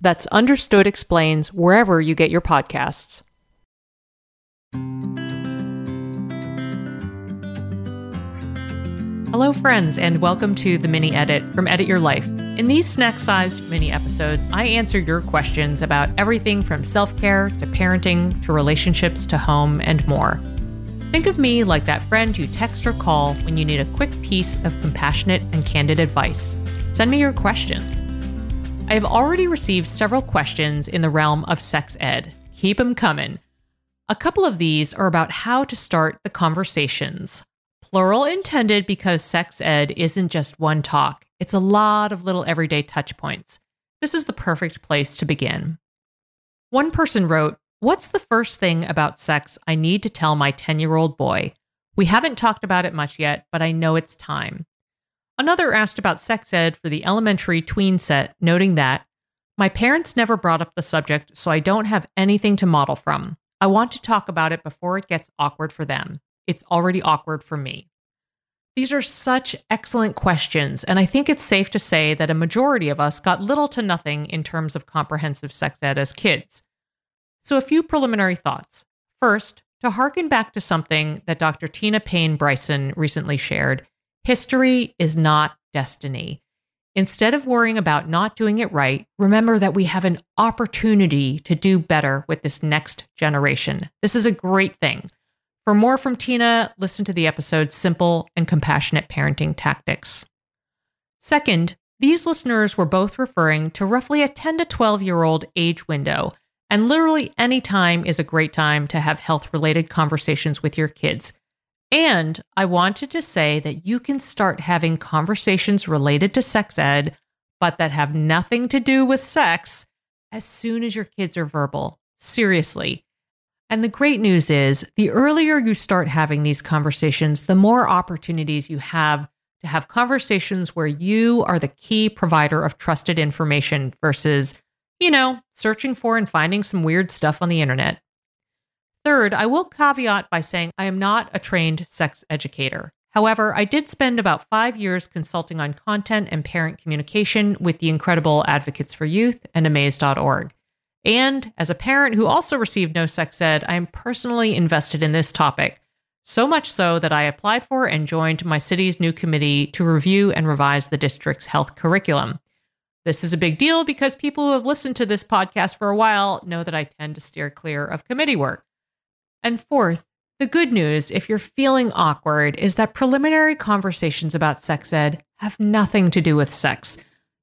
That's Understood Explains wherever you get your podcasts. Hello, friends, and welcome to the mini edit from Edit Your Life. In these snack sized mini episodes, I answer your questions about everything from self care to parenting to relationships to home and more. Think of me like that friend you text or call when you need a quick piece of compassionate and candid advice. Send me your questions. I have already received several questions in the realm of sex ed. Keep them coming. A couple of these are about how to start the conversations. Plural intended because sex ed isn't just one talk, it's a lot of little everyday touch points. This is the perfect place to begin. One person wrote, What's the first thing about sex I need to tell my 10 year old boy? We haven't talked about it much yet, but I know it's time. Another asked about sex ed for the elementary tween set, noting that my parents never brought up the subject, so I don't have anything to model from. I want to talk about it before it gets awkward for them. It's already awkward for me. These are such excellent questions, and I think it's safe to say that a majority of us got little to nothing in terms of comprehensive sex ed as kids. So, a few preliminary thoughts. First, to harken back to something that Dr. Tina Payne Bryson recently shared, History is not destiny. Instead of worrying about not doing it right, remember that we have an opportunity to do better with this next generation. This is a great thing. For more from Tina, listen to the episode Simple and Compassionate Parenting Tactics. Second, these listeners were both referring to roughly a 10 to 12 year old age window, and literally any time is a great time to have health related conversations with your kids. And I wanted to say that you can start having conversations related to sex ed, but that have nothing to do with sex as soon as your kids are verbal. Seriously. And the great news is the earlier you start having these conversations, the more opportunities you have to have conversations where you are the key provider of trusted information versus, you know, searching for and finding some weird stuff on the internet. Third, I will caveat by saying I am not a trained sex educator. However, I did spend about five years consulting on content and parent communication with the incredible Advocates for Youth and Amaze.org. And as a parent who also received no sex ed, I am personally invested in this topic. So much so that I applied for and joined my city's new committee to review and revise the district's health curriculum. This is a big deal because people who have listened to this podcast for a while know that I tend to steer clear of committee work. And fourth, the good news, if you're feeling awkward, is that preliminary conversations about sex ed have nothing to do with sex.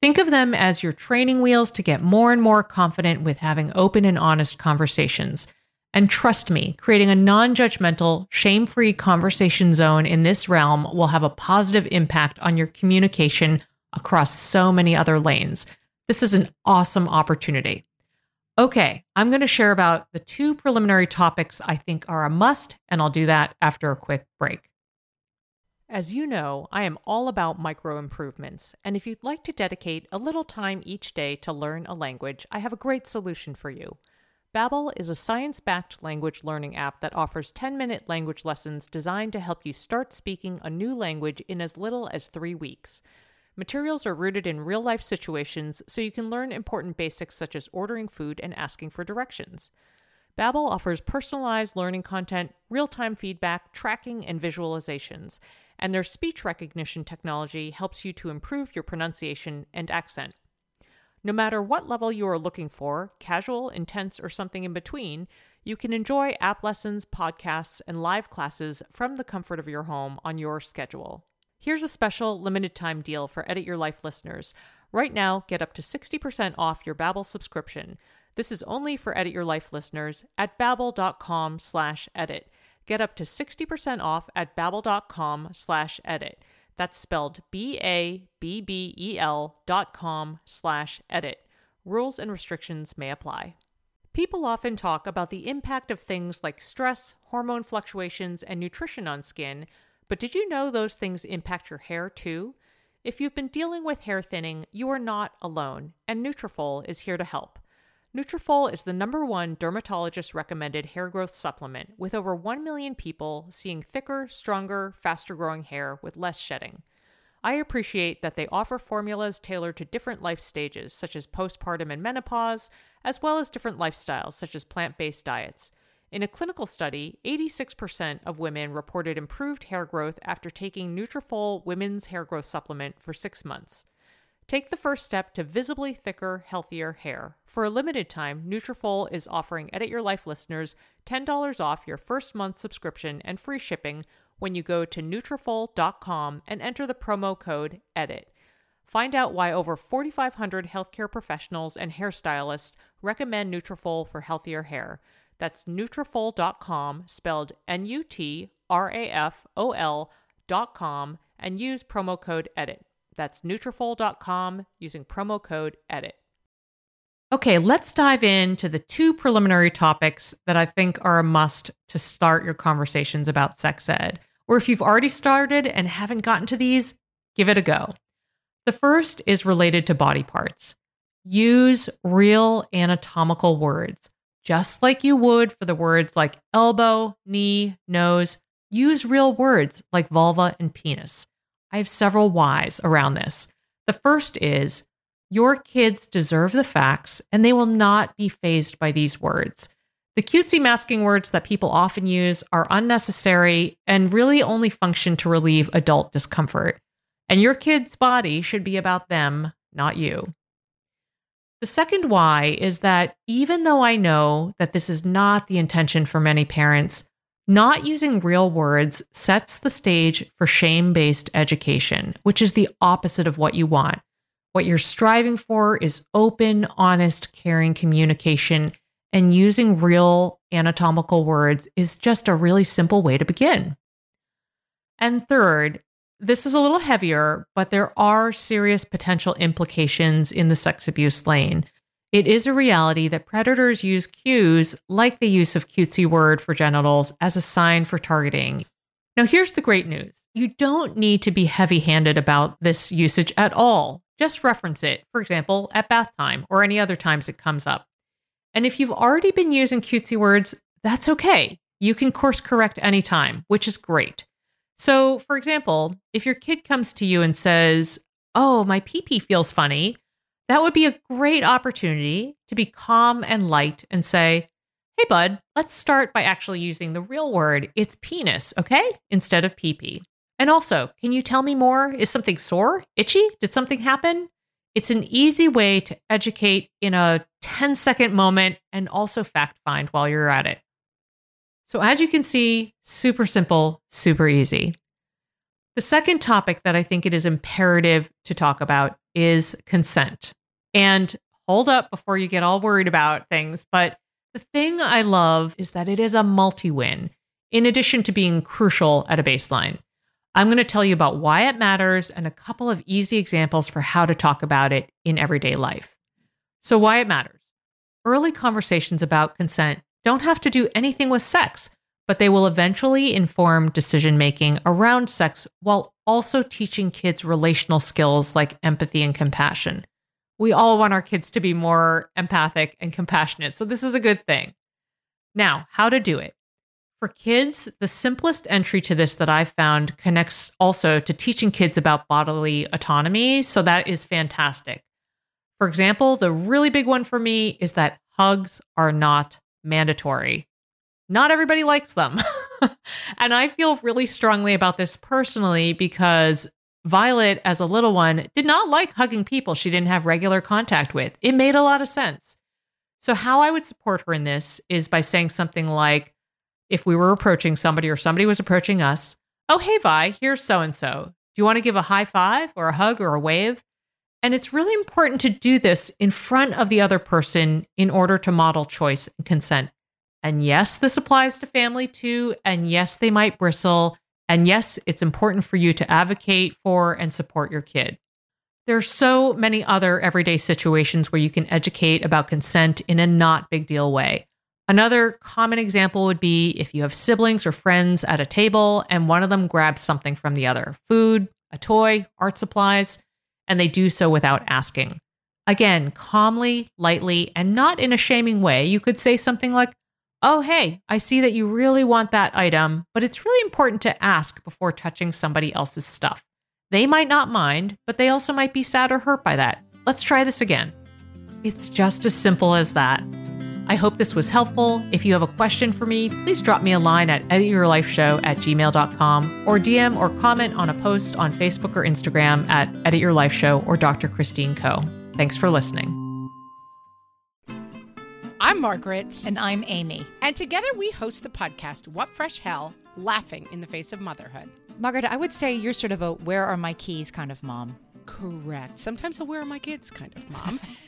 Think of them as your training wheels to get more and more confident with having open and honest conversations. And trust me, creating a non judgmental, shame free conversation zone in this realm will have a positive impact on your communication across so many other lanes. This is an awesome opportunity. Okay, I'm going to share about the two preliminary topics I think are a must, and I'll do that after a quick break. As you know, I am all about micro improvements, and if you'd like to dedicate a little time each day to learn a language, I have a great solution for you. Babbel is a science-backed language learning app that offers 10-minute language lessons designed to help you start speaking a new language in as little as 3 weeks. Materials are rooted in real life situations, so you can learn important basics such as ordering food and asking for directions. Babbel offers personalized learning content, real-time feedback, tracking, and visualizations, and their speech recognition technology helps you to improve your pronunciation and accent. No matter what level you are looking for, casual, intense, or something in between, you can enjoy app lessons, podcasts, and live classes from the comfort of your home on your schedule. Here's a special limited time deal for Edit Your Life listeners. Right now, get up to 60% off your Babbel subscription. This is only for Edit Your Life listeners at babbel.com slash edit. Get up to 60% off at babbel.com slash edit. That's spelled B-A-B-B-E-L dot com slash edit. Rules and restrictions may apply. People often talk about the impact of things like stress, hormone fluctuations, and nutrition on skin, but did you know those things impact your hair too? If you've been dealing with hair thinning, you are not alone, and Nutrafol is here to help. Nutrafol is the number one dermatologist recommended hair growth supplement, with over 1 million people seeing thicker, stronger, faster growing hair with less shedding. I appreciate that they offer formulas tailored to different life stages, such as postpartum and menopause, as well as different lifestyles, such as plant based diets. In a clinical study, 86% of women reported improved hair growth after taking Nutrafol Women's Hair Growth Supplement for six months. Take the first step to visibly thicker, healthier hair. For a limited time, Nutrafol is offering Edit Your Life listeners $10 off your first month subscription and free shipping when you go to Nutrafol.com and enter the promo code EDIT. Find out why over 4,500 healthcare professionals and hairstylists recommend Nutrafol for healthier hair. That's Nutrafol.com, spelled N-U-T-R-A-F-O-L dot com, and use promo code EDIT. That's Nutrafol.com using promo code EDIT. Okay, let's dive into the two preliminary topics that I think are a must to start your conversations about sex ed. Or if you've already started and haven't gotten to these, give it a go. The first is related to body parts. Use real anatomical words, just like you would for the words like elbow, knee, nose. Use real words like vulva and penis. I have several whys around this. The first is your kids deserve the facts and they will not be fazed by these words. The cutesy masking words that people often use are unnecessary and really only function to relieve adult discomfort. And your kid's body should be about them, not you. The second why is that even though I know that this is not the intention for many parents, not using real words sets the stage for shame based education, which is the opposite of what you want. What you're striving for is open, honest, caring communication, and using real anatomical words is just a really simple way to begin. And third, this is a little heavier, but there are serious potential implications in the sex abuse lane. It is a reality that predators use cues like the use of cutesy word for genitals as a sign for targeting. Now, here's the great news you don't need to be heavy handed about this usage at all. Just reference it, for example, at bath time or any other times it comes up. And if you've already been using cutesy words, that's okay. You can course correct anytime, which is great. So, for example, if your kid comes to you and says, Oh, my pee pee feels funny, that would be a great opportunity to be calm and light and say, Hey, bud, let's start by actually using the real word. It's penis, okay? Instead of pee pee. And also, can you tell me more? Is something sore? Itchy? Did something happen? It's an easy way to educate in a 10 second moment and also fact find while you're at it. So, as you can see, super simple, super easy. The second topic that I think it is imperative to talk about is consent. And hold up before you get all worried about things. But the thing I love is that it is a multi win, in addition to being crucial at a baseline. I'm going to tell you about why it matters and a couple of easy examples for how to talk about it in everyday life. So, why it matters. Early conversations about consent don't have to do anything with sex, but they will eventually inform decision making around sex while also teaching kids relational skills like empathy and compassion. We all want our kids to be more empathic and compassionate, so this is a good thing. Now, how to do it. For kids, the simplest entry to this that I've found connects also to teaching kids about bodily autonomy. So that is fantastic. For example, the really big one for me is that hugs are not mandatory. Not everybody likes them. and I feel really strongly about this personally because Violet, as a little one, did not like hugging people she didn't have regular contact with. It made a lot of sense. So, how I would support her in this is by saying something like, if we were approaching somebody or somebody was approaching us, oh, hey, Vi, here's so and so. Do you want to give a high five or a hug or a wave? And it's really important to do this in front of the other person in order to model choice and consent. And yes, this applies to family too. And yes, they might bristle. And yes, it's important for you to advocate for and support your kid. There's so many other everyday situations where you can educate about consent in a not big deal way. Another common example would be if you have siblings or friends at a table and one of them grabs something from the other food, a toy, art supplies, and they do so without asking. Again, calmly, lightly, and not in a shaming way, you could say something like, Oh, hey, I see that you really want that item, but it's really important to ask before touching somebody else's stuff. They might not mind, but they also might be sad or hurt by that. Let's try this again. It's just as simple as that. I hope this was helpful. If you have a question for me, please drop me a line at edityourlifeshow at gmail.com or DM or comment on a post on Facebook or Instagram at Edit Your Life Show or Dr. Christine Koh. Thanks for listening. I'm Margaret. And I'm Amy. And together we host the podcast, What Fresh Hell Laughing in the Face of Motherhood. Margaret, I would say you're sort of a where are my keys kind of mom. Correct. Sometimes a where are my kids kind of mom.